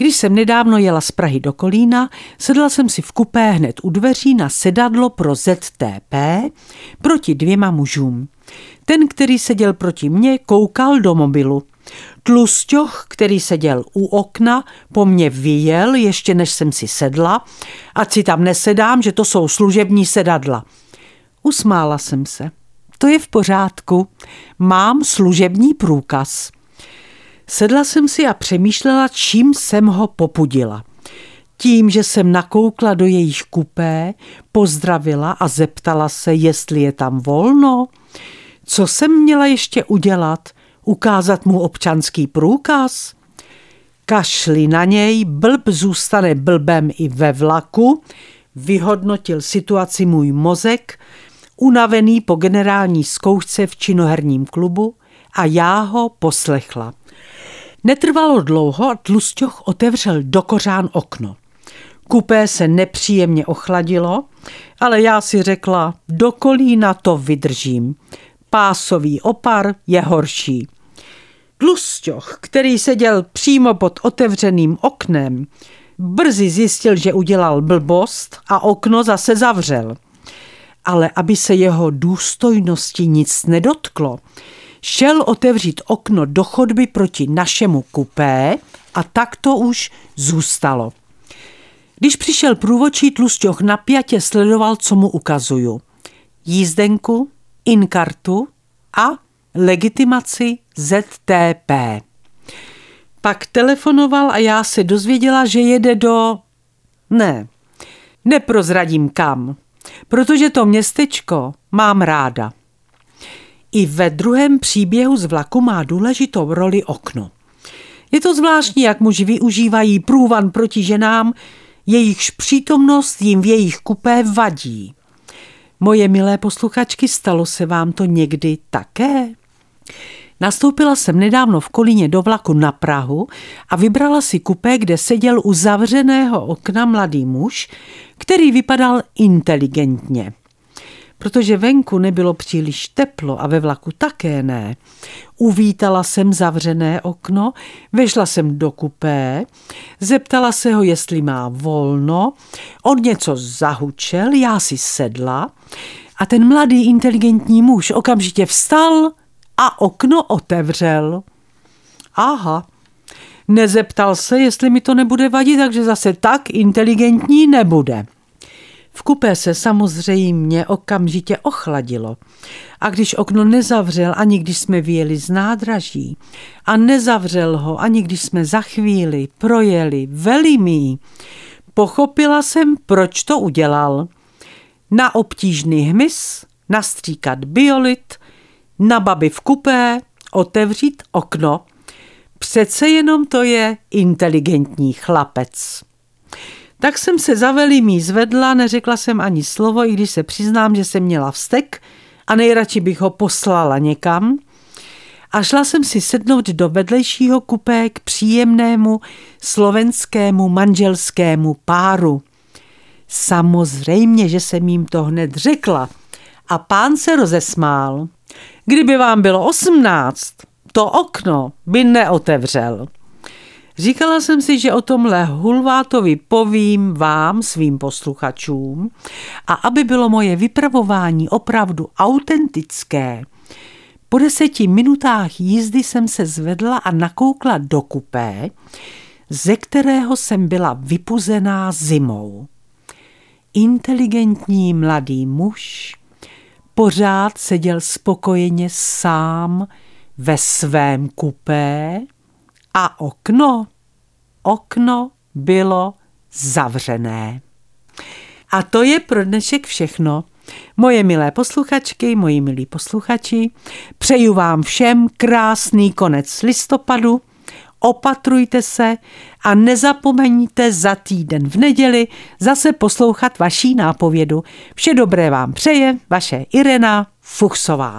Když jsem nedávno jela z Prahy do Kolína, sedla jsem si v kupé hned u dveří na sedadlo pro ZTP proti dvěma mužům. Ten, který seděl proti mně, koukal do mobilu. Tlusťoch, který seděl u okna, po mně vyjel, ještě než jsem si sedla, ať si tam nesedám, že to jsou služební sedadla. Usmála jsem se. To je v pořádku. Mám služební průkaz. Sedla jsem si a přemýšlela, čím jsem ho popudila. Tím, že jsem nakoukla do jejich kupé, pozdravila a zeptala se, jestli je tam volno. Co jsem měla ještě udělat? Ukázat mu občanský průkaz? Kašli na něj, blb zůstane blbem i ve vlaku, vyhodnotil situaci můj mozek, unavený po generální zkoušce v činoherním klubu a já ho poslechla. Netrvalo dlouho a Tlusťoch otevřel do kořán okno. Kupé se nepříjemně ochladilo, ale já si řekla, do kolína to vydržím. Pásový opar je horší. Tlusťoch, který seděl přímo pod otevřeným oknem, brzy zjistil, že udělal blbost a okno zase zavřel. Ale aby se jeho důstojnosti nic nedotklo, šel otevřít okno do chodby proti našemu kupé a tak to už zůstalo. Když přišel průvočí tlusťoch napjatě sledoval, co mu ukazuju. Jízdenku, inkartu a legitimaci ZTP. Pak telefonoval a já se dozvěděla, že jede do... Ne, neprozradím kam, protože to městečko mám ráda. I ve druhém příběhu z vlaku má důležitou roli okno. Je to zvláštní, jak muži využívají průvan proti ženám, jejichž přítomnost jim v jejich kupé vadí. Moje milé posluchačky, stalo se vám to někdy také? Nastoupila jsem nedávno v Kolíně do vlaku na Prahu a vybrala si kupé, kde seděl u zavřeného okna mladý muž, který vypadal inteligentně protože venku nebylo příliš teplo a ve vlaku také ne. Uvítala jsem zavřené okno, vešla jsem do kupé, zeptala se ho, jestli má volno, on něco zahučel, já si sedla a ten mladý inteligentní muž okamžitě vstal a okno otevřel. Aha, nezeptal se, jestli mi to nebude vadit, takže zase tak inteligentní nebude. V kupé se samozřejmě okamžitě ochladilo. A když okno nezavřel, ani když jsme vyjeli z nádraží, a nezavřel ho, ani když jsme za chvíli projeli velimí, pochopila jsem, proč to udělal. Na obtížný hmyz, nastříkat biolit, na baby v kupé, otevřít okno. Přece jenom to je inteligentní chlapec. Tak jsem se za velimí zvedla, neřekla jsem ani slovo, i když se přiznám, že jsem měla vztek a nejradši bych ho poslala někam. A šla jsem si sednout do vedlejšího kupé k příjemnému slovenskému manželskému páru. Samozřejmě, že jsem jim to hned řekla a pán se rozesmál. Kdyby vám bylo osmnáct, to okno by neotevřel. Říkala jsem si, že o tomhle Hulvátovi povím vám, svým posluchačům, a aby bylo moje vypravování opravdu autentické, po deseti minutách jízdy jsem se zvedla a nakoukla do kupé, ze kterého jsem byla vypuzená zimou. Inteligentní mladý muž pořád seděl spokojeně sám ve svém kupé, a okno, okno bylo zavřené. A to je pro dnešek všechno. Moje milé posluchačky, moji milí posluchači, přeju vám všem krásný konec listopadu, opatrujte se a nezapomeňte za týden v neděli zase poslouchat vaší nápovědu. Vše dobré vám přeje vaše Irena Fuchsová.